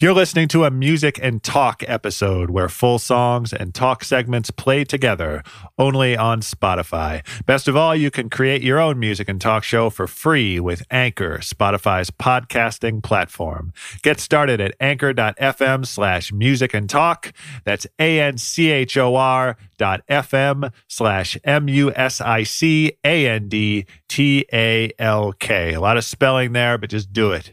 You're listening to a music and talk episode where full songs and talk segments play together only on Spotify. Best of all, you can create your own music and talk show for free with Anchor, Spotify's podcasting platform. Get started at anchor.fm slash music and talk. That's A N C H O R dot FM slash M U S I C A N D T A L K. A lot of spelling there, but just do it.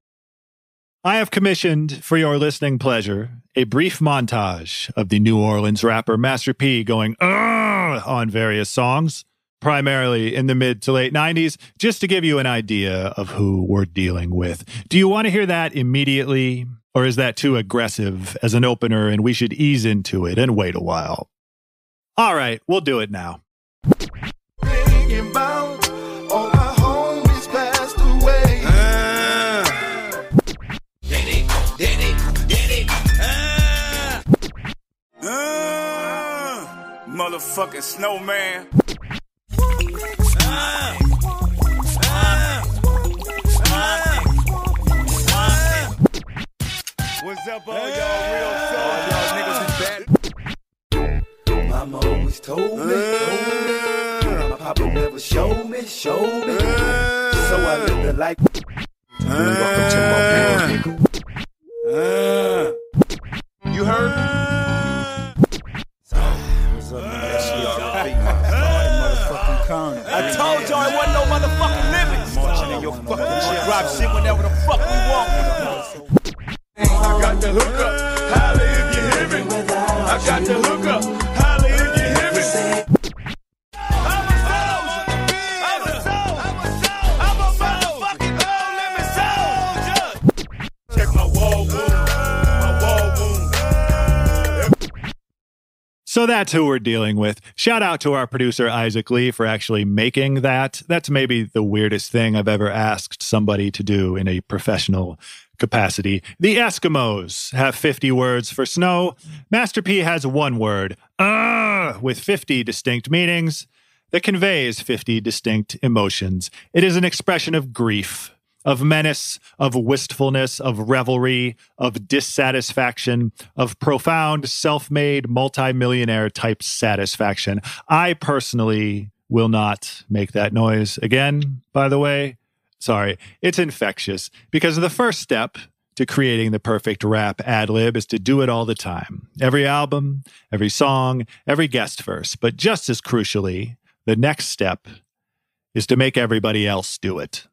I have commissioned for your listening pleasure a brief montage of the New Orleans rapper Master P going on various songs, primarily in the mid to late 90s, just to give you an idea of who we're dealing with. Do you want to hear that immediately, or is that too aggressive as an opener and we should ease into it and wait a while? All right, we'll do it now. Uh, motherfucking snowman. What's up, all y'all real talk? Y'all niggas is bad. Mama always told me, told me. My papa never showed me, showed me. So I lived a life. Welcome to that's who we're dealing with. Shout out to our producer, Isaac Lee, for actually making that. That's maybe the weirdest thing I've ever asked somebody to do in a professional capacity. The Eskimos have 50 words for snow. Master P has one word, uh, with 50 distinct meanings that conveys 50 distinct emotions. It is an expression of grief, of menace, of wistfulness, of revelry, of dissatisfaction, of profound self made multimillionaire type satisfaction. I personally will not make that noise again, by the way. Sorry, it's infectious because the first step to creating the perfect rap ad lib is to do it all the time. Every album, every song, every guest verse. But just as crucially, the next step is to make everybody else do it.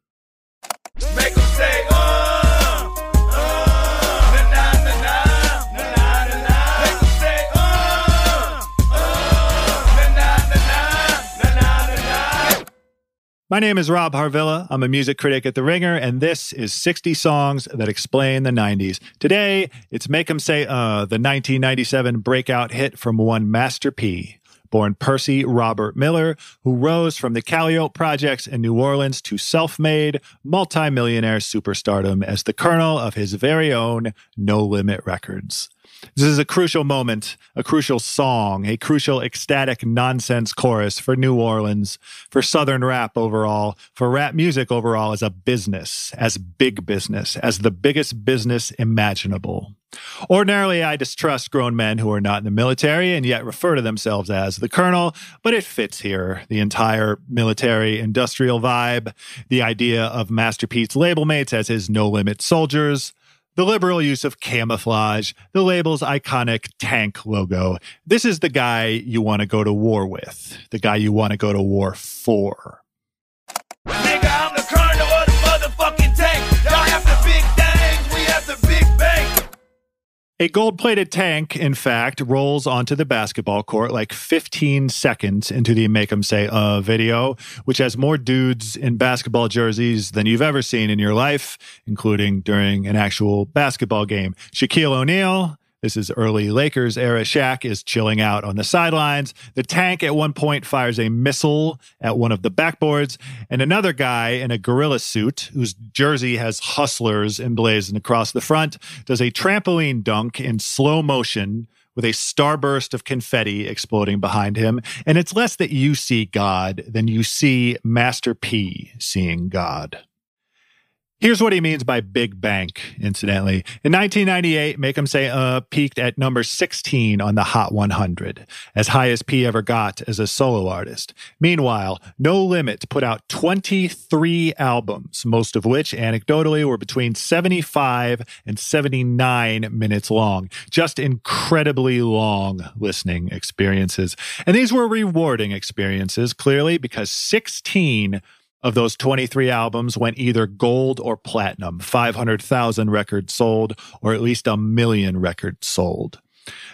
My name is Rob Harvilla. I'm a music critic at The Ringer, and this is 60 Songs That Explain the 90s. Today, it's Make 'em Say Uh, the 1997 breakout hit from one Master P. born Percy Robert Miller, who rose from the Calliope projects in New Orleans to self made, multimillionaire superstardom as the colonel of his very own No Limit Records. This is a crucial moment, a crucial song, a crucial ecstatic nonsense chorus for New Orleans, for Southern rap overall, for rap music overall as a business, as big business, as the biggest business imaginable. Ordinarily, I distrust grown men who are not in the military and yet refer to themselves as the colonel, but it fits here. The entire military industrial vibe, the idea of Master P's label mates as his no limit soldiers, the liberal use of camouflage, the label's iconic tank logo. This is the guy you want to go to war with, the guy you want to go to war for. A gold plated tank, in fact, rolls onto the basketball court like 15 seconds into the Make 'em Say Uh video, which has more dudes in basketball jerseys than you've ever seen in your life, including during an actual basketball game. Shaquille O'Neal, this is early Lakers era. Shaq is chilling out on the sidelines. The tank at one point fires a missile at one of the backboards, and another guy in a gorilla suit, whose jersey has hustlers emblazoned across the front, does a trampoline dunk in slow motion with a starburst of confetti exploding behind him. And it's less that you see God than you see Master P seeing God. Here's what he means by big bank, incidentally. In 1998, Make 'em Say Uh peaked at number 16 on the Hot 100, as high as P ever got as a solo artist. Meanwhile, No Limit put out 23 albums, most of which, anecdotally, were between 75 and 79 minutes long. Just incredibly long listening experiences. And these were rewarding experiences, clearly, because 16 of those 23 albums went either gold or platinum, 500,000 records sold, or at least a million records sold.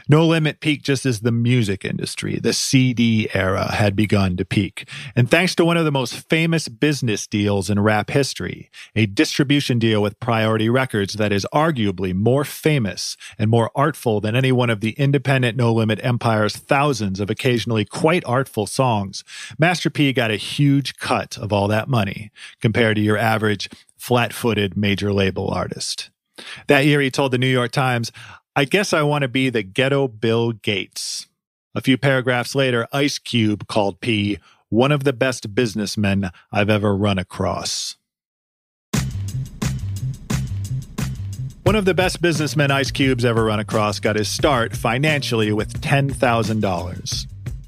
No Limit peaked just as the music industry, the CD era, had begun to peak. And thanks to one of the most famous business deals in rap history, a distribution deal with Priority Records that is arguably more famous and more artful than any one of the independent No Limit Empire's thousands of occasionally quite artful songs, Master P got a huge cut of all that money compared to your average flat footed major label artist. That year, he told the New York Times, I guess I want to be the ghetto Bill Gates. A few paragraphs later, Ice Cube called P one of the best businessmen I've ever run across. One of the best businessmen Ice Cube's ever run across got his start financially with $10,000.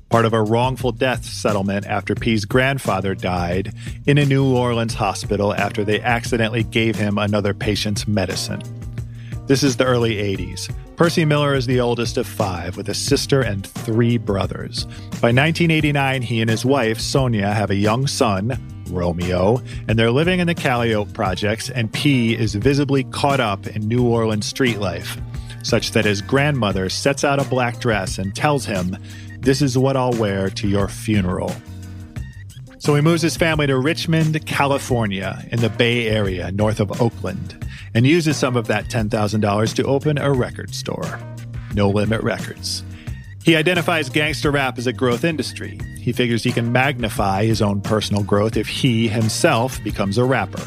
Part of a wrongful death settlement after P's grandfather died in a New Orleans hospital after they accidentally gave him another patient's medicine. This is the early 80s. Percy Miller is the oldest of five, with a sister and three brothers. By 1989, he and his wife, Sonia, have a young son, Romeo, and they're living in the Calliope projects, and P is visibly caught up in New Orleans street life, such that his grandmother sets out a black dress and tells him, This is what I'll wear to your funeral. So he moves his family to Richmond, California, in the Bay Area, north of Oakland, and uses some of that $10,000 to open a record store, No Limit Records. He identifies gangster rap as a growth industry. He figures he can magnify his own personal growth if he himself becomes a rapper.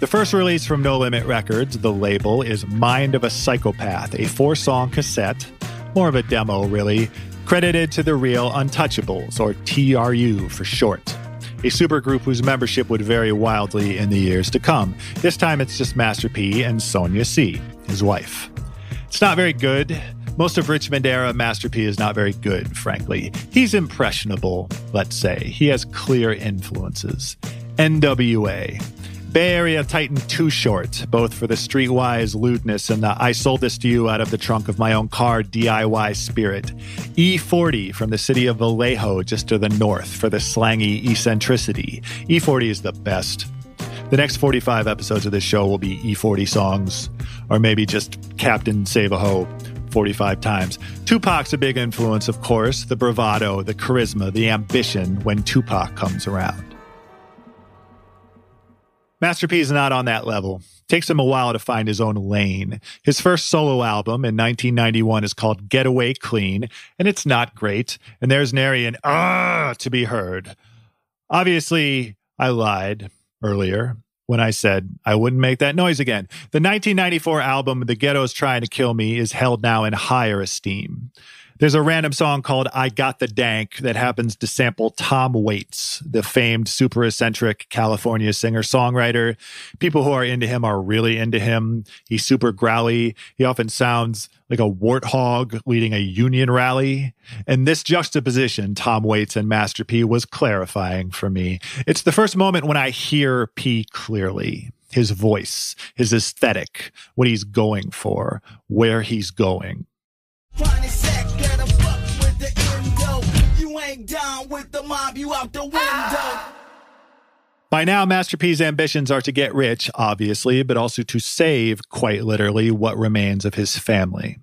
The first release from No Limit Records, the label, is Mind of a Psychopath, a four song cassette, more of a demo, really, credited to the real Untouchables, or TRU for short. A supergroup whose membership would vary wildly in the years to come. This time it's just Master P and Sonia C, his wife. It's not very good. Most of Richmond era Master P is not very good, frankly. He's impressionable, let's say. He has clear influences. NWA. Bay Area Titan Too Short, both for the streetwise lewdness and the I sold this to you out of the trunk of my own car DIY spirit. E40 from the city of Vallejo, just to the north, for the slangy eccentricity. E40 is the best. The next 45 episodes of this show will be E40 songs, or maybe just Captain Save a Ho 45 times. Tupac's a big influence, of course, the bravado, the charisma, the ambition when Tupac comes around. Master P is not on that level. Takes him a while to find his own lane. His first solo album in 1991 is called Getaway Clean, and it's not great. And there's nary an ah to be heard. Obviously, I lied earlier when I said I wouldn't make that noise again. The 1994 album, The Ghetto's Trying to Kill Me, is held now in higher esteem. There's a random song called I Got the Dank that happens to sample Tom Waits, the famed super eccentric California singer songwriter. People who are into him are really into him. He's super growly. He often sounds like a warthog leading a union rally. And this juxtaposition, Tom Waits and Master P, was clarifying for me. It's the first moment when I hear P clearly. His voice, his aesthetic, what he's going for, where he's going. Ain't down with the mob, you out the window. By now, Master P's ambitions are to get rich, obviously, but also to save, quite literally, what remains of his family.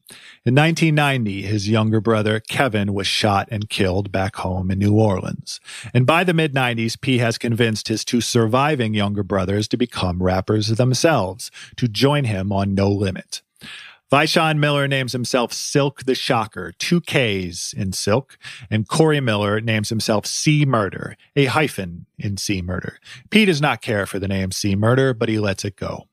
In 1990, his younger brother, Kevin, was shot and killed back home in New Orleans. And by the mid 90s, P has convinced his two surviving younger brothers to become rappers themselves, to join him on No Limit. Vyshonne Miller names himself Silkk the Shocker, two Ks in Silkk, and Corey Miller names himself C Murder, a hyphen in C Murder. P does not care for the name C Murder, but he lets it go.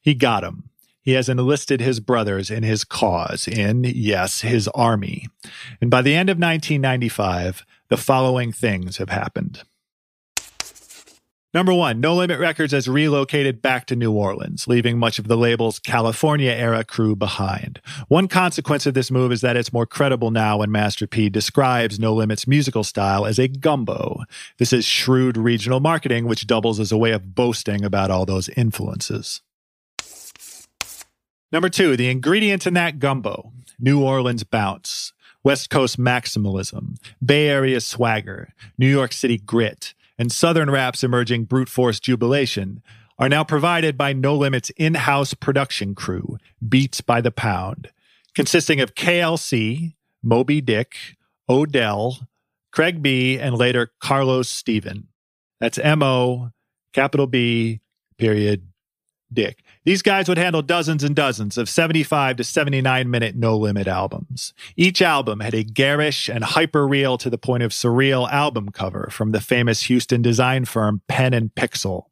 He got him. He has enlisted his brothers in his cause, in, yes, his army. And by the end of 1995, the following things have happened. Number one, No Limit Records has relocated back to New Orleans, leaving much of the label's California era crew behind. One consequence of this move is that it's more credible now when Master P describes No Limit's musical style as a gumbo. This is shrewd regional marketing, which doubles as a way of boasting about all those influences. Number two, the ingredients in that gumbo New Orleans bounce, West Coast maximalism, Bay Area swagger, New York City grit, and Southern rap's emerging brute force jubilation are now provided by No Limit's in house production crew, Beats by the Pound, consisting of KLC, Mo B. Dick, Odell, Craig B, and later Carlos Steven. That's M O, capital B, period, Dick. These guys would handle dozens and dozens of 75 to 79 minute no limit albums. Each album had a garish and hyper real to the point of surreal album cover from the famous Houston design firm Pen and Pixel.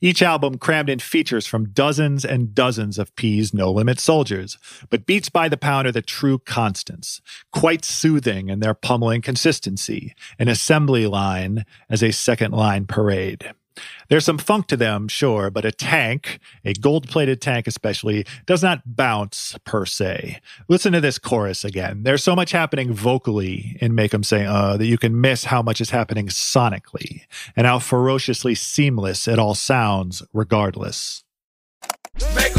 Each album crammed in features from dozens and dozens of P's No Limit soldiers, but Beats by the Pound are the true constants, quite soothing in their pummeling consistency, an assembly line as a second line parade. There's some funk to them, sure, but a tank, a gold plated tank especially, does not bounce per se. Listen to this chorus again. There's so much happening vocally in Make 'em Say Uh that you can miss how much is happening sonically and how ferociously seamless it all sounds regardless. Make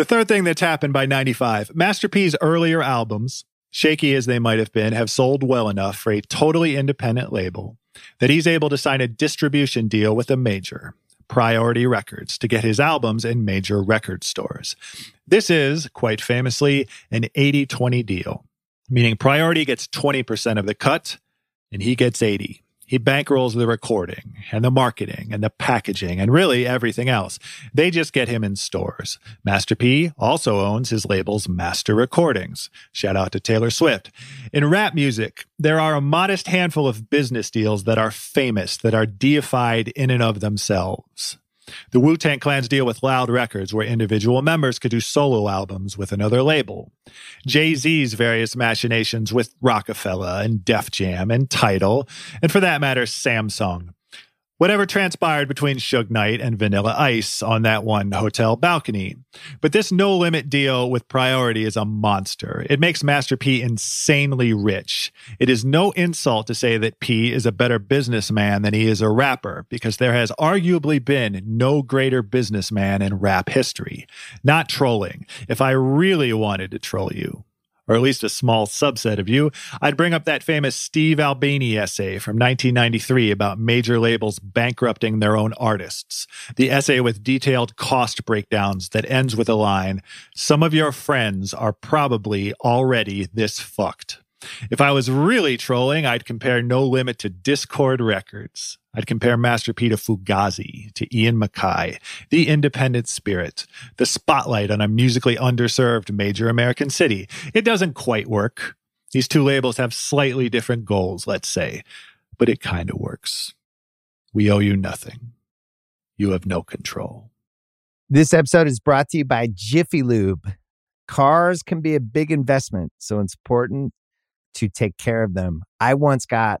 The third thing that's happened by 95, Master P's earlier albums, shaky as they might have been, have sold well enough for a totally independent label that he's able to sign a distribution deal with a major, Priority Records, to get his albums in major record stores. This is, quite famously, an 80 20 deal, meaning Priority gets 20% of the cut and he gets 80. He bankrolls the recording and the marketing and the packaging and really everything else. They just get him in stores. Master P also owns his label's Master Recordings. Shout out to Taylor Swift. In rap music, there are a modest handful of business deals that are famous, that are deified in and of themselves. The Wu Tang Clan's deal with Loud Records, where individual members could do solo albums with another label. Jay Z's various machinations with Roc-A-Fella and Def Jam and Tidal, and for that matter, Samsung. Whatever transpired between Suge Knight and Vanilla Ice on that one hotel balcony. But this no limit deal with Priority is a monster. It makes Master P insanely rich. It is no insult to say that P is a better businessman than he is a rapper, because there has arguably been no greater businessman in rap history. Not trolling. If I really wanted to troll you, or at least a small subset of you, I'd bring up that famous Steve Albini essay from 1993 about major labels bankrupting their own artists. The essay with detailed cost breakdowns that ends with a line Some of your friends are probably already this fucked. If I was really trolling, I'd compare No Limit to Dischord Records. I'd compare Master P to Fugazi, to Ian MacKaye, The Independent Spirit, the spotlight on a musically underserved major American city. It doesn't quite work. These two labels have slightly different goals, let's say, but it kind of works. We owe you nothing. You have no control. This episode is brought to you by Jiffy Lube. Cars can be a big investment, so it's important to take care of them. I once got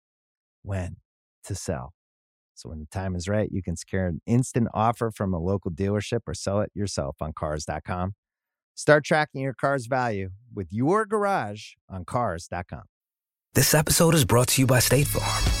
when to sell. So when the time is right, you can secure an instant offer from a local dealership or sell it yourself on cars.com. Start tracking your car's value with your garage on cars.com. This episode is brought to you by State Farm.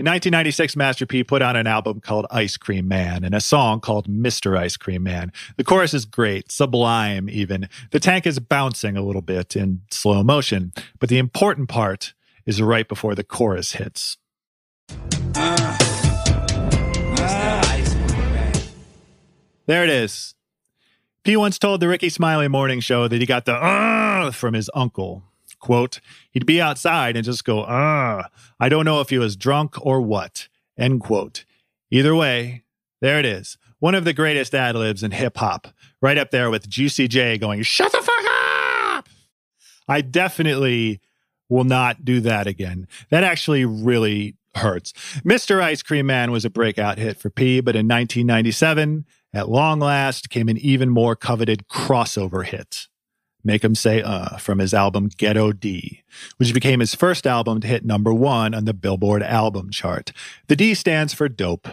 In 1996, Master P put out an album called Ice Cream Man and a song called Mr. Ice Cream Man. The chorus is great, sublime even. The tank is bouncing a little bit in slow motion, but the important part is right before the chorus hits. There it is. P once told the Rickey Smiley morning show that he got the uh from his uncle. Quote, he'd be outside and just go, uh, I don't know if he was drunk or what. End quote. Either way, there it is. One of the greatest ad libs in hip hop, right up there with Juicy J going, shut the fuck up. I definitely will not do that again. That actually really hurts. Mr. Ice Cream Man was a breakout hit for P, but in 1997, at long last, came an even more coveted crossover hit. Make 'em Say Uh from his album Ghetto D, which became his first album to hit number one on the Billboard album chart. The D stands for dope.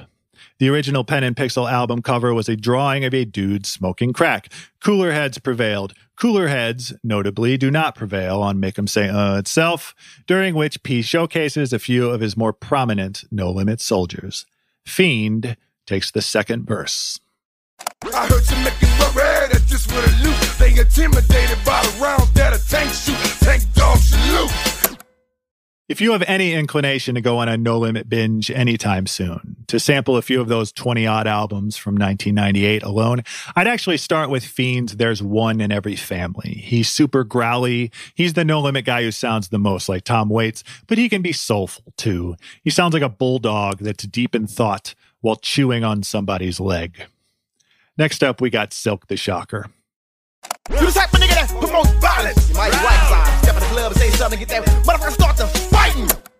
The original Pen and Pixel album cover was a drawing of a dude smoking crack. Cooler heads prevailed. Cooler heads, notably, do not prevail on Make 'em Say Uh itself, during which P showcases a few of his more prominent No Limit soldiers. Fiend takes the second verse. I heard you making would loot. They intimidated by the round that a tank shoot. Tank dog salute. If you have any inclination to go on a no limit binge anytime soon, to sample a few of those 20 odd albums from 1998 alone, I'd actually start with Fiend's There's One in Every Family. He's super growly. He's the no limit guy who sounds the most like Tom Waits, but he can be soulful too. He sounds like a bulldog that's deep in thought while chewing on somebody's leg. Next up, we got Silkk the Shocker. You the type of nigga that promotes violence. You might be white side. Step in the club and say something, get that motherfucker start to fighting.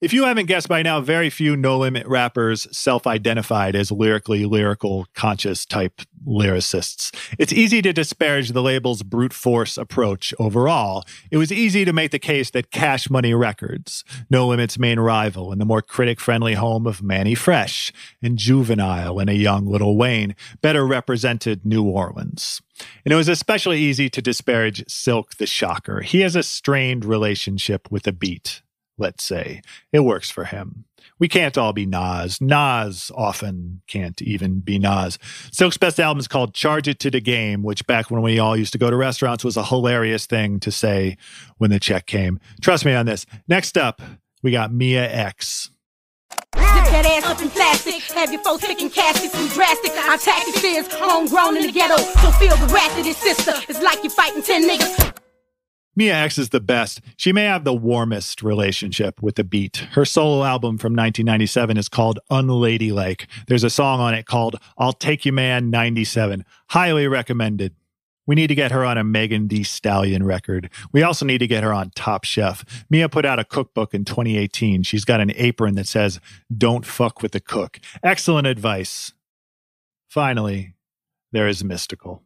If you haven't guessed by now, very few no limit rappers self identified as lyrically lyrical, conscious type lyricists. It's easy to disparage the label's brute force approach overall. It was easy to make the case that Cash Money Records, No Limit's main rival and the more critic friendly home of Mannie Fresh and Juvenile and a young Lil Wayne, better represented New Orleans. And it was especially easy to disparage Silkk the Shocker. He has a strained relationship with the beat let's say. It works for him. We can't all be Nas. Nas often can't even be Nas. Silkk's best album is called Charge It to the Game, which back when we all used to go to restaurants was a hilarious thing to say when the check came. Trust me on this. Next up, we got Mia X. That ass up in plastic. Have your folks picking caskets drastic. Our tactics is homegrown in the ghetto. So feel the wrath of this sister. It's like you're fighting ten niggas. Mia X is the best. She may have the warmest relationship with the beat. Her solo album from 1997 is called Unladylike. There's a song on it called I'll Take You Man 97. Highly recommended. We need to get her on a Megan Thee Stallion record. We also need to get her on Top Chef. Mia put out a cookbook in 2018. She's got an apron that says, Don't fuck with the cook. Excellent advice. Finally, there is Mystikal.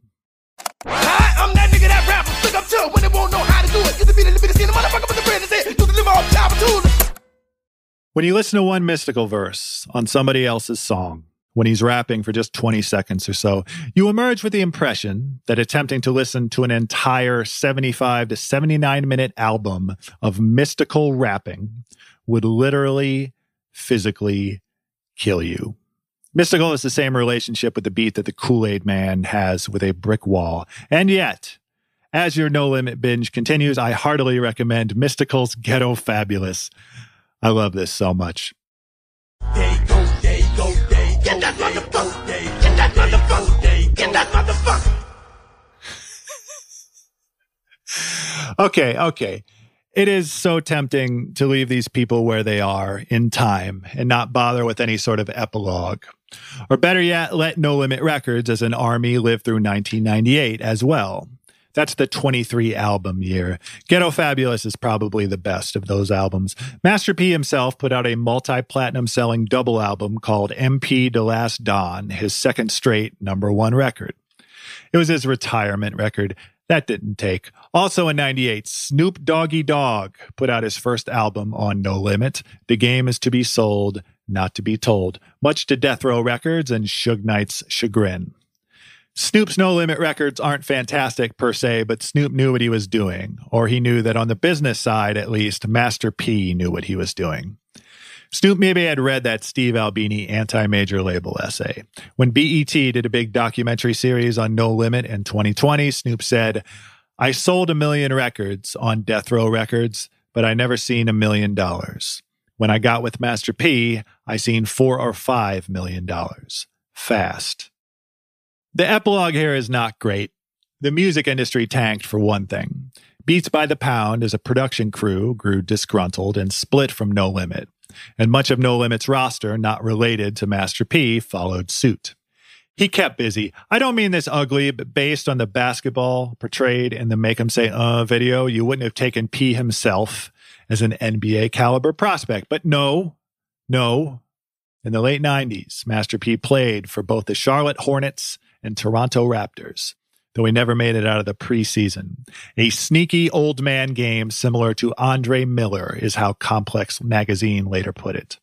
When you listen to one Mystikal verse on somebody else's song, when he's rapping for just 20 seconds or so, you emerge with the impression that attempting to listen to an entire 75 to 79 minute album of Mystikal rapping would literally, physically kill you. Mystikal is the same relationship with the beat that the Kool Aid Man has with a brick wall. And yet, as your No Limit binge continues, I heartily recommend Mystikal's Ghetto Fabulous. I love this so much. There go, there go, there go. Get that motherfucker. Get that motherfucker. Get that motherfucker. Okay, okay. It is so tempting to leave these people where they are in time and not bother with any sort of epilogue. Or better yet, let No Limit Records as an army live through 1998 as well. That's the 23 album year. Ghetto Fabulous is probably the best of those albums. Master P himself put out a multi platinum selling double album called MP da Last Don, his second straight number one record. It was his retirement record. That didn't take. Also in 98, Snoop Doggy Dogg put out his first album on No Limit. The game is to be sold, not to be told, much to Death Row Records and Suge Knight's chagrin. Snoop's No Limit records aren't fantastic per se, but Snoop knew what he was doing, or he knew that on the business side, at least, Master P knew what he was doing. Snoop maybe had read that Steve Albini anti major label essay. When BET did a big documentary series on No Limit in 2020, Snoop said, I sold a million records on Death Row Records, but I never seen a million dollars. When I got with Master P, I seen four or five million dollars. Fast. The epilogue here is not great. The music industry tanked for one thing. Beats by the Pound as a production crew grew disgruntled and split from No Limit, and much of No Limit's roster, not related to Master P, followed suit. He kept busy. I don't mean this ugly, but based on the basketball portrayed in the Make 'em Say Uh video, you wouldn't have taken P himself as an NBA caliber prospect. But no, no. In the late 90s, Master P played for both the Charlotte Hornets and Toronto Raptors, though he never made it out of the preseason. A sneaky old man game similar to Andre Miller is how Complex Magazine later put it.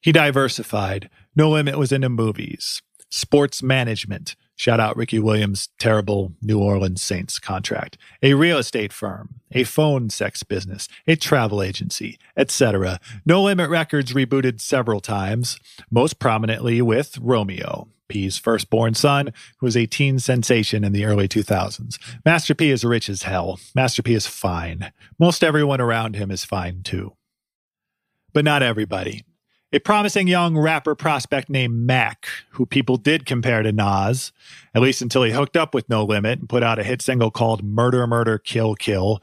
He diversified. No Limit was into movies, sports management. Shout out Ricky Williams' terrible New Orleans Saints contract. A real estate firm, a phone sex business, a travel agency, etc. No Limit Records rebooted several times, most prominently with Romeo, P's firstborn son, who was a teen sensation in the early 2000s. Master P is rich as hell. Master P is fine. Most everyone around him is fine too. But not everybody. A promising young rapper prospect named Mac, who people did compare to Nas, at least until he hooked up with No Limit and put out a hit single called Murder, Murder, Kill, Kill,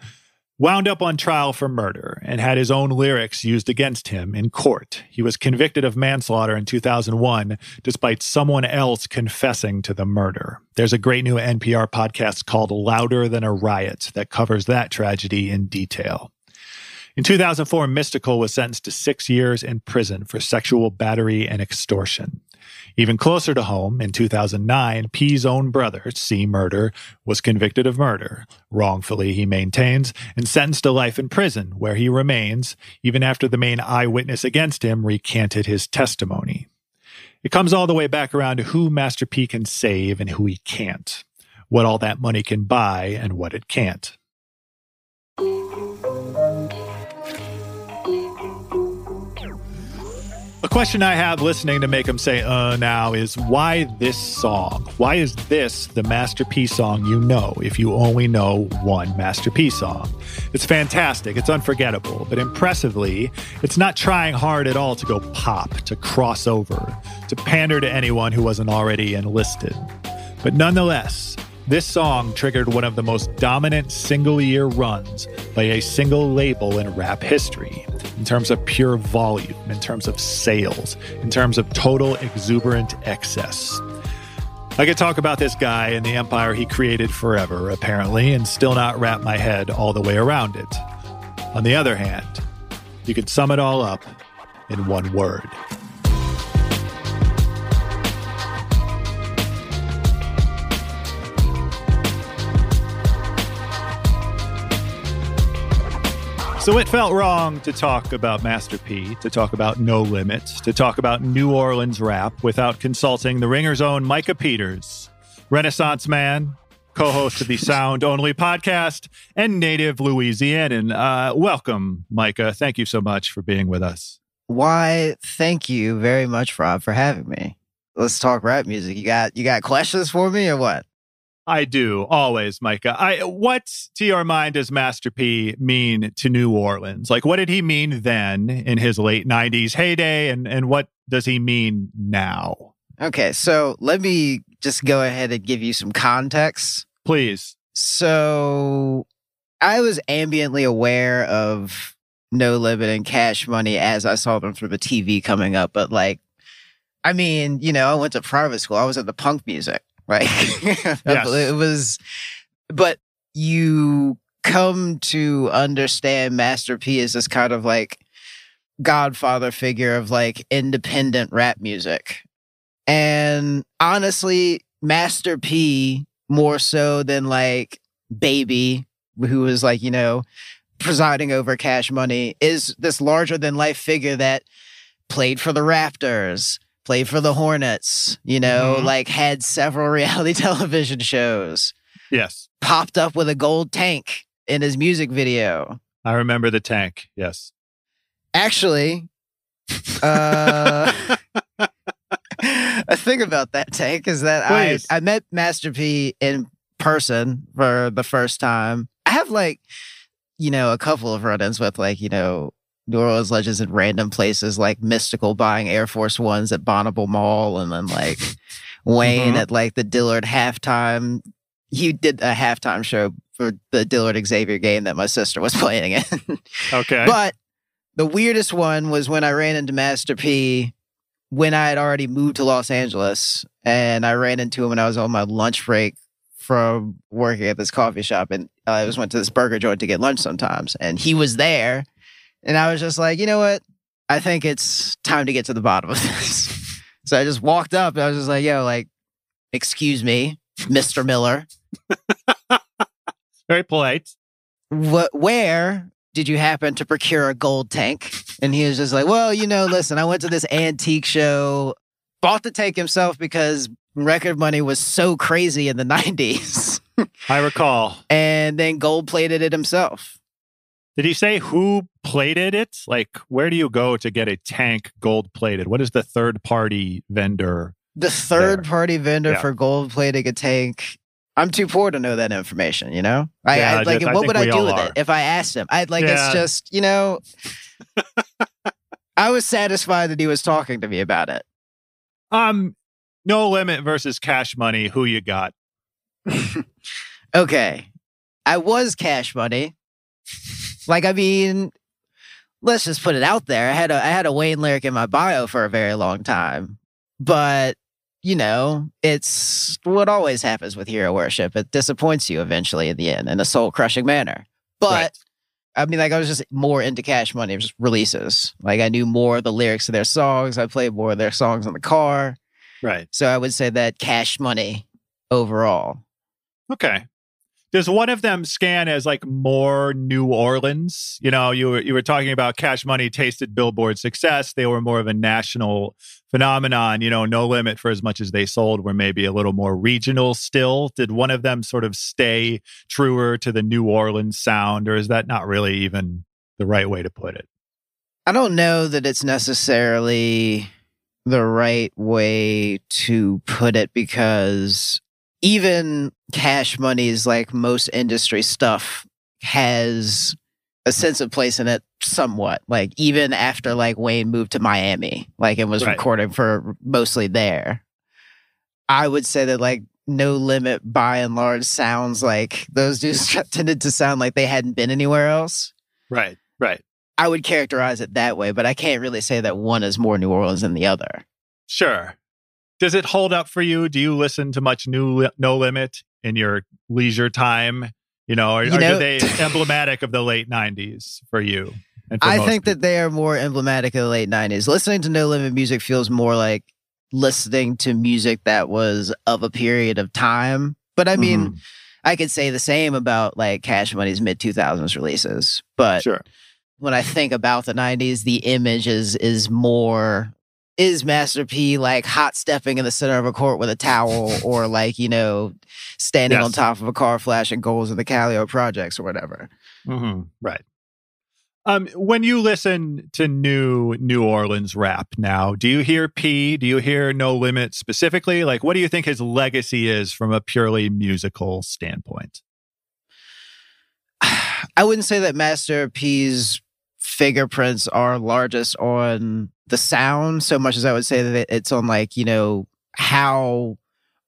wound up on trial for murder and had his own lyrics used against him in court. He was convicted of manslaughter in 2001, despite someone else confessing to the murder. There's a great new NPR podcast called Louder Than a Riot that covers that tragedy in detail. In 2004, Mystikal was sentenced to six years in prison for sexual battery and extortion. Even closer to home, in 2009, P's own brother, C. Murder, was convicted of murder, wrongfully, he maintains, and sentenced to life in prison, where he remains, even after the main eyewitness against him recanted his testimony. It comes all the way back around to who Master P can save and who he can't, what all that money can buy and what it can't. A question I have listening to make them say uh now is why this song? Why is this the masterpiece song you know if you only know one masterpiece song? It's fantastic, it's unforgettable, but impressively, it's not trying hard at all to go pop, to cross over, to pander to anyone who wasn't already enlisted. But nonetheless, this song triggered one of the most dominant single year runs by a single label in rap history, in terms of pure volume, in terms of sales, in terms of total exuberant excess. I could talk about this guy and the empire he created forever, apparently, and still not wrap my head all the way around it. On the other hand, you could sum it all up in one word. So it felt wrong to talk about Master P, to talk about No Limits, to talk about New Orleans rap without consulting the Ringer's own Micah Peters, Renaissance man, co host of the Sound Only podcast, and native Louisianan. Uh, welcome, Micah. Thank you so much for being with us. Why, thank you very much, Rob, for having me. Let's talk rap music. You got you got questions for me or what? I do always, Micah. I what to your mind does Master P mean to New Orleans? Like, what did he mean then in his late '90s heyday, and and what does he mean now? Okay, so let me just go ahead and give you some context. Please. So I was ambiently aware of No Limit and Cash Money as I saw them through the TV coming up, but like, I mean, you know, I went to private school. I was into punk music, right? it was, but you come to understand Master P as this kind of like godfather figure of like independent rap music. And honestly, Master P more so than like Baby, who was like, you know, presiding over cash money, is this larger than life figure that played for the Raptors, played for the Hornets, you know, Mhm. like had several reality television shows, Yes, popped up with a gold tank in his music video. I remember the tank. Yes. Actually, uh, a thing about that tank is that I, I met Master P in person for the first time. I have like, you know, a couple of run ins with like, you know, New Orleans legends in random places like Mystikal buying Air Force Ones at Bonneville Mall and then like Wayne Mhm. at like the Dillard halftime. He did a halftime show for the Dillard Xavier game that my sister was playing in. Okay. But the weirdest one was when I ran into Master P when I had already moved to Los Angeles and I ran into him when I was on my lunch break from working at this coffee shop and I just went to this burger joint to get lunch sometimes and he was there and I was just like, you know what? I think it's time to get to the bottom of this. so I just walked up and I was just like, yo, like, excuse me, Mr. Miller. Very polite. what where did you happen to procure a gold tank? And he was just like, well, you know, listen, I went to this antique show, bought the tank himself because record money was so crazy in the 90s, I recall. and then gold plated it himself. Did he say who plated it? Like, where do you go to get a tank gold plated? What is the third party vendor? The third party vendor Yeah. for gold plating a tank. I'm too poor to know that information, you know? I, Yeah, I like I what would I do with are. it if I asked him? I'd like Yeah. it's just, you know, I was satisfied that he was talking to me about it. Um, no limit versus cash money. Who you got? okay, I was cash money. Like, I mean, let's just put it out there. I had a I had a Wayne lyric in my bio for a very long time, but you know, it's what always happens with hero worship. It disappoints you eventually in the end in a soul crushing manner. But Right. I mean, like I was just more into Cash Money, just releases. Like I knew more of the lyrics of their songs. I played more of their songs in the car. Right. So I would say that Cash Money overall. Okay. Does one of them scan as like more New Orleans? You know, you were you were talking about Cash Money tasted Billboard success. They were more of a national phenomenon. You know, No Limit for as much as they sold were maybe a little more regional still. Did one of them sort of stay truer to the New Orleans sound, or is that not really even the right way to put it? I don't know that it's necessarily the right way to put it because even cash money's like most industry stuff has a sense of place in it somewhat like even after like wayne moved to miami like and was Right. recording for mostly there i would say that like no limit by and large sounds like those dudes tended to sound like they hadn't been anywhere else Right. Right. i would characterize it that way but i can't really say that one is more new orleans than the other Sure. Does it hold up for you? Do you listen to much new No Limit in your leisure time? You know, or, You know- are they emblematic of the late '90s for you? for I think people? that they are more emblematic of the late 90s. Listening to No Limit music feels more like listening to music that was of a period of time. But I mean, Mhm. I could say the same about like Cash Money's mid 2000s releases. But sure. when I think about the 90s, the image is, is more. Is Master P like hot stepping in the center of a court with a towel or like, you know, standing Yes. on top of a car flashing goals in the Calliope projects or whatever? hmm Right. Um, when you listen to new New Orleans rap now, do you hear P? Do you hear No Limit specifically? Like, what do you think his legacy is from a purely musical standpoint? I wouldn't say that Master P's fingerprints are largest on the sound so much as I would say that it's on like, you know, how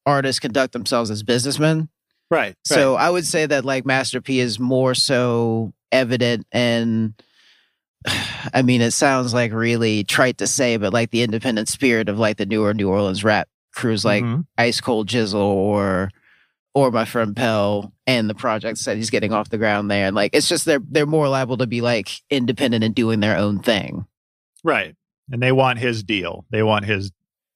artists conduct themselves as businessmen. Right. So I would say that like Master P is more so evident and I mean it sounds like really trite to say, but like the independent spirit of like the newer New Orleans rap crews like Mhm. Ice Cold Jizzle or or my friend Pell and the projects that he's getting off the ground there. And like it's just they're they're more liable to be like independent and doing their own thing. Right. And they want his deal. They want his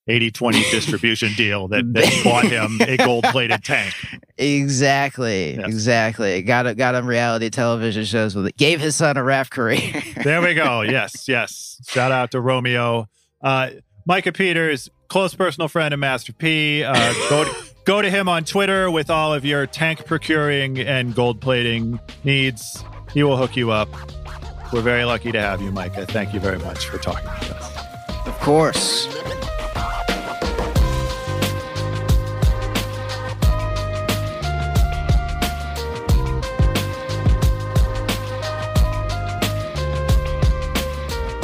80 20 distribution deal that, that bought him a gold plated tank. Exactly. Yes. Exactly. Got got him reality television shows with it. Gave his son a rap career. There we go. Yes, yes. Shout out to Romeo. Uh, Micah Peters, close personal friend of Master P. Uh, go, to, go to him on Twitter with all of your tank procuring and gold plating needs. He will hook you up. We're very lucky to have you, Micah. Thank you very much for talking with us. of course.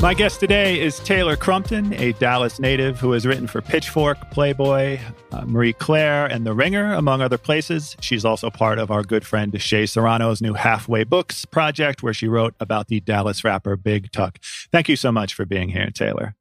My guest today is Taylor Crumpton, a Dallas native who has written for Pitchfork, Playboy, uh, Marie Claire, and The Ringer, among other places. She's also part of our good friend Shea Serrano's new Halfway Books project, where she wrote about the Dallas rapper Big Tuck. Thank you so much for being here, Taylor.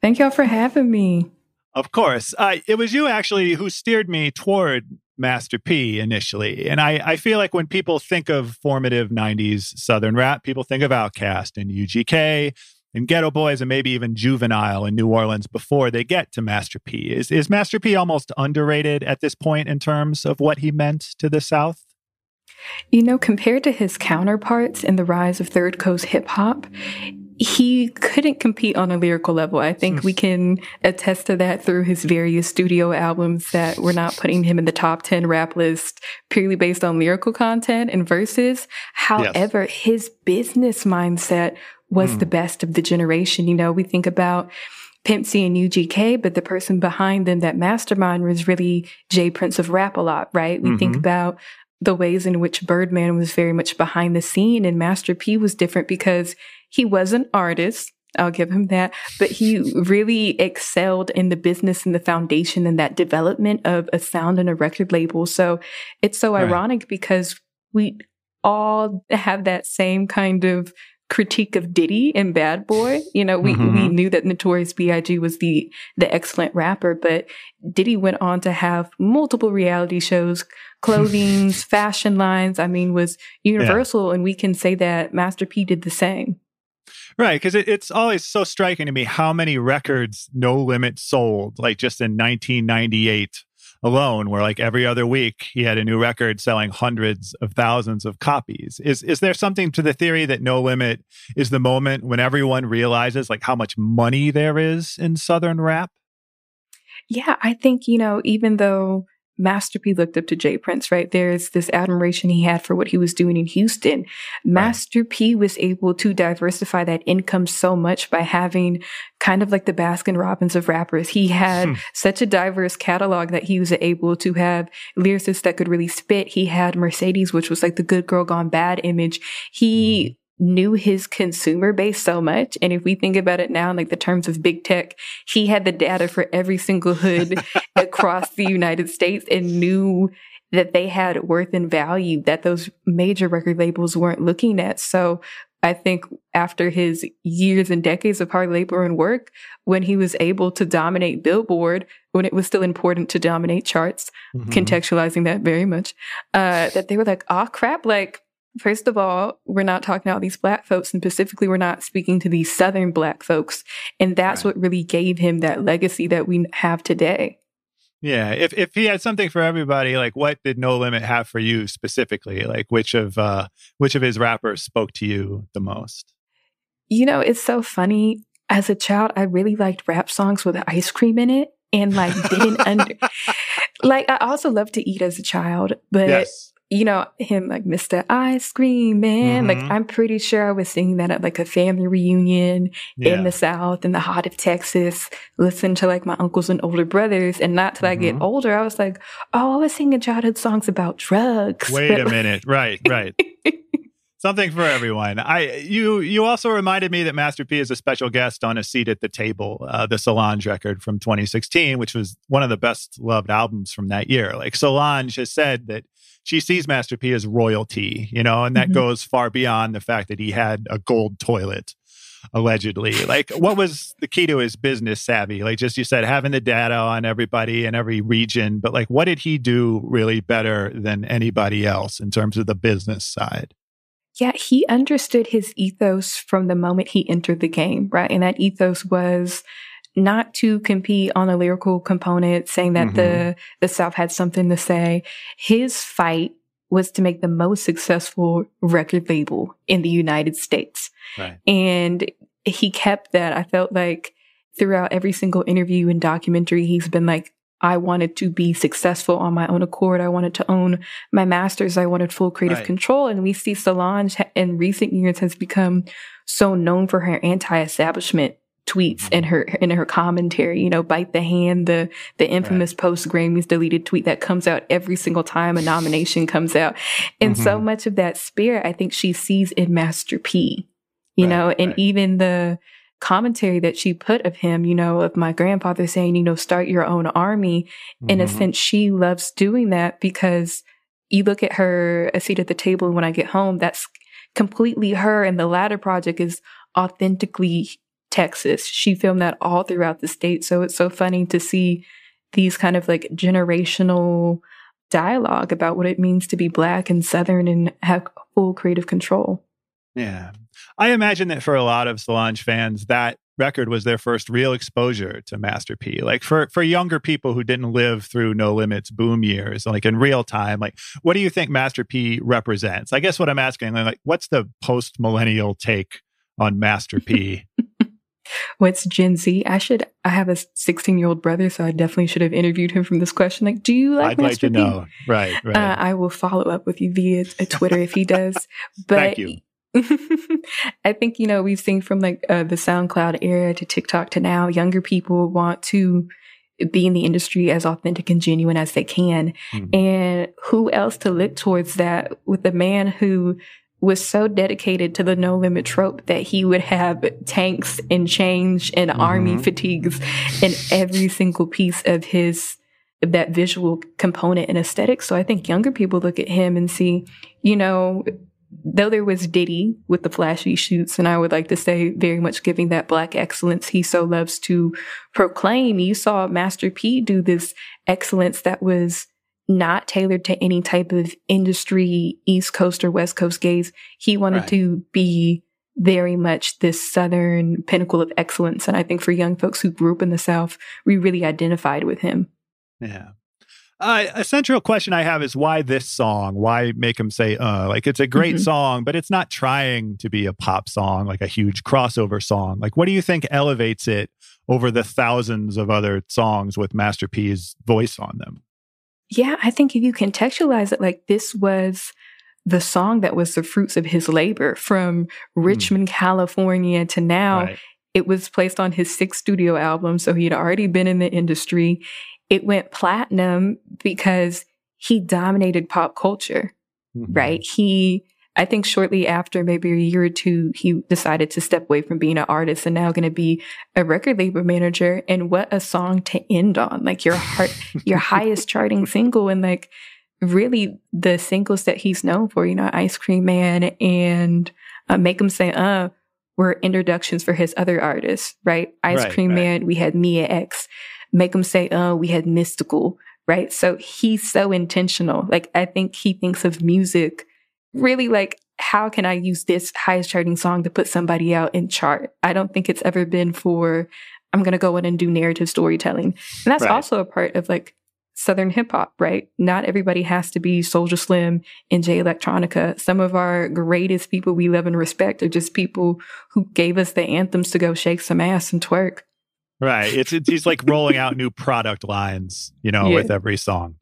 Thank y'all for having me. Of course. Uh, it was you actually who steered me toward Master P initially. And I, I feel like when people think of formative 90s Southern rap, people think of Outkast and UGK and Ghetto Boys and maybe even Juvenile in New Orleans before they get to Master P. Is, is Master P almost underrated at this point in terms of what he meant to the South? You know, compared to his counterparts in the rise of Third Coast hip hop, he couldn't compete on a lyrical level. I think we can attest to that through his various studio albums that we're not putting him in the top 10 rap list purely based on lyrical content and verses. However, his business mindset was Hmm. the best of the generation. You know, we think about Pimp C and UGK, but the person behind them, that mastermind was really J. Prince of Rap-A-Lot, right? We think Mhm. about the ways in which Birdman was very much behind the scene and Master P was different because he was an artist. I'll give him that. But he really excelled in the business and the foundation and that development of a sound and a record label. So it's so Right. ironic because we all have that same kind of critique of Diddy and Bad Boy. You know, we, we Mhm. knew that Notorious B.I.G. was the the excellent rapper, but Diddy went on to have multiple reality shows, clothings, fashion lines. I mean, was universal, and we can say that Master P did the same. Right, because it, it's always so striking to me how many records No Limit sold, like just in 1998 alone, where like every other week he had a new record selling hundreds of thousands of copies. Is is there something to the theory that No Limit is the moment when everyone realizes like how much money there is in Southern rap? Yeah, I think, you know, even though Master P looked up to J. Prince, right? There's this admiration he had for what he was doing in Houston. Master P was able to diversify that income so much by having kind of like the Baskin Robbins of rappers. He had Hmm. such a diverse catalog that he was able to have lyricists that could really spit. He had Mercedes, which was like the good girl gone bad image. He knew his consumer base so much. And if we think about it now in like the terms of big tech, he had the data for every single hood across the United States and knew that they had worth and value that those major record labels weren't looking at. So I think after his years and decades of hard labor and work, when he was able to dominate Billboard, when it was still important to dominate charts, Mhm. contextualizing that very much, uh, that they were like, oh crap, like, first of all, we're not talking about these black folks, and specifically, we're not speaking to these Southern black folks. And that's Right. what really gave him that legacy that we have today. Yeah, if if he had something for everybody, like what did No Limit have for you specifically? Like which of uh which of his rappers spoke to you the most? You know, it's so funny. As a child, I really liked rap songs with ice cream in it and like didn't under like I also loved to eat as a child, but yes. You know, him like Mr. Ice Cream Man. Like Mhm. I'm pretty sure I was singing that at like a family reunion Yeah. in the South, in the heart of Texas, listen to like my uncles and older brothers. And not till I get Mhm. older, I was like, oh, I was singing childhood songs about drugs. Wait But, a minute. Right, right. Something for everyone. I you you also reminded me that Master P is a special guest on a seat at the table, uh, the Solange record from 2016, which was one of the best loved albums from that year. Like Solange has said that she sees Master P as royalty, you know, and that Mhm. goes far beyond the fact that he had a gold toilet. Allegedly, like what was the key to his business savvy? Like just you said, having the data on everybody in every region, but like what did he do really better than anybody else in terms of the business side? Yeah, he understood his ethos from the moment he entered the game, right? And that ethos was not to compete on a lyrical component, saying that the mm-hmm. the South had something to say. His fight was to make the most successful record label in the United States. Right. And he kept that. I felt like throughout every single interview and documentary, he's been like, I wanted to be successful on my own accord. I wanted to own my masters. I wanted full creative Right. control. And we see Solange in recent years has become so known for her anti-establishment tweets and her in her commentary. You know, bite the hand, the the infamous post Grammys deleted tweet that comes out every single time a nomination comes out, and so Mhm. much of that spirit I think she sees in Master P. You Right, know, and right. even the commentary that she put of him, you know, of my grandfather saying, you know, start your own army. In a Mhm. sense, she loves doing that because you look at her a seat at the table and when I get home, that's completely her. And the latter project is authentically Texas. She filmed that all throughout the state. So it's so funny to see these kind of like generational dialogue about what it means to be black and southern and have full creative control. Yeah. I imagine that for a lot of Solange fans, that record was their first real exposure to Master P. Like for, for younger people who didn't live through No Limits boom years, like in real time, like what do you think Master P represents? I guess what I'm asking, like, what's the post millennial take on Master P? What's Gen Z? I should. I have a 16 year old brother, so I definitely should have interviewed him from this question. Like, do you like I'd like Master to P? know. Right, right. Uh, I will follow up with you via uh, Twitter if he does. But Thank you. I think you know we've seen from like uh, the SoundCloud era to TikTok to now, younger people want to be in the industry as authentic and genuine as they can. Mhm. And who else to look towards that with a man who was so dedicated to the no limit trope that he would have tanks and change and army Mhm. fatigues in every single piece of his that visual component and aesthetic. So I think younger people look at him and see, you know, though there was Diddy with the flashy shoots, and I would like to say very much giving that black excellence he so loves to proclaim, you saw Master P do this excellence that was not tailored to any type of industry, East Coast or West Coast gaze. He wanted Right. to be very much this Southern pinnacle of excellence. And I think for young folks who grew up in the South, we really identified with him. Yeah. Uh, a central question I have is why this song? Why make him say, uh? Like, it's a great Mhm. song, but it's not trying to be a pop song, like a huge crossover song. Like, what do you think elevates it over the thousands of other songs with Master P's voice on them? Yeah, I think if you contextualize it like this was the song that was the fruits of his labor from Richmond, California to now. Right. It was placed on his sixth studio album, so he'd already been in the industry. It went platinum because he dominated pop culture, Mhm. right? He, I think shortly after, maybe a year or two, he decided to step away from being an artist and now going to be a record label manager. And what a song to end on! Like your heart, your highest charting single, and like really the singles that he's known for, you know, Ice Cream Man and uh, Make 'em Say Uh were introductions for his other artists, right? Ice Right, Cream right. Man, we had Mia X. Make 'em Say Uh, we had Mystikal, right? So he's so intentional. Like I think he thinks of music really like how can I use this highest charting song to put somebody out in chart? I don't think it's ever been for I'm going to go in and do narrative storytelling. And that's Right. also a part of like Southern hip hop, right? Not everybody has to be Soulja Slim and Jay Electronica. Some of our greatest people we love and respect are just people who gave us the anthems to go shake some ass and twerk. Right. It's, it's he's like rolling out new product lines, you know, Yeah. with every song.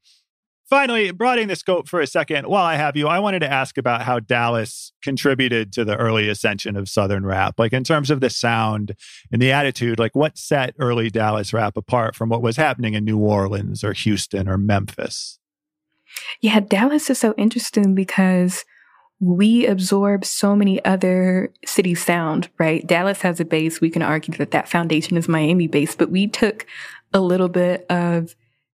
Finally, broadening the scope for a second, while I have you, I wanted to ask about how Dallas contributed to the early ascension of Southern rap. Like in terms of the sound and the attitude, like what set early Dallas rap apart from what was happening in New Orleans or Houston or Memphis? Yeah, Dallas is so interesting because we absorb so many other city sound, right? Dallas has a base. We can argue that that foundation is Miami based, but we took a little bit of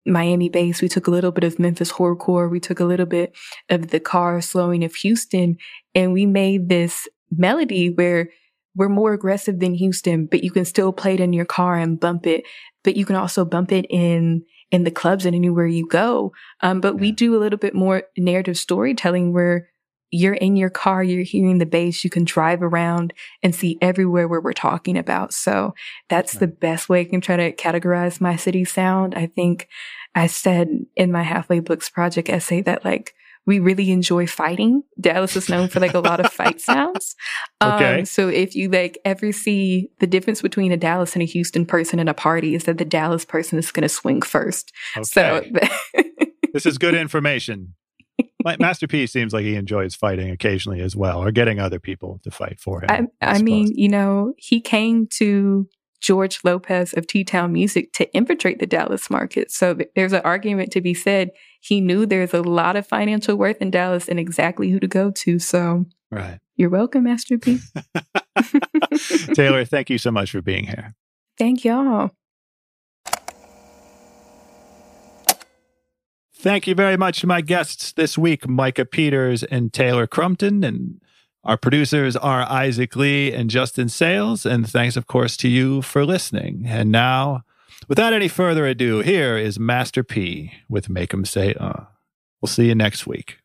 Miami bass. We took a little bit of Memphis horrorcore. We took a little bit of the car slowing of Houston and we made this melody where we're more aggressive than Houston, but you can still play it in your car and bump it, but you can also bump it in in the clubs and anywhere you go. Um, but we do a little bit more narrative storytelling where you're in your car, you're hearing the bass, you can drive around and see everywhere where we're talking about. So that's the best way I can try to categorize my city sound. I think I said in my halfway books project essay that like we really enjoy fighting. Dallas is known for like a lot of fight sounds. Okay. Um, so if you like ever see the difference between a Dallas and a Houston person in a party is that the Dallas person is going to swing first. So Okay. this is good information. My, Master P seems like he enjoys fighting occasionally as well, or getting other people to fight for him. I, I suppose. mean, you know, he came to George Lopez of T Town Music to infiltrate the Dallas market. So th- there's an argument to be said. He knew there's a lot of financial worth in Dallas and exactly who to go to. So right. you're welcome, Master P. Taylor, thank you so much for being here. Thank y'all. Thank you very much to my guests this week, Micah Peters and Taylor Crumpton. And our producers are Isaac Lee and Justin Sayles. And thanks, of course, to you for listening. And now, without any further ado, here is Master P with Make 'em Say Uh. We'll see you next week.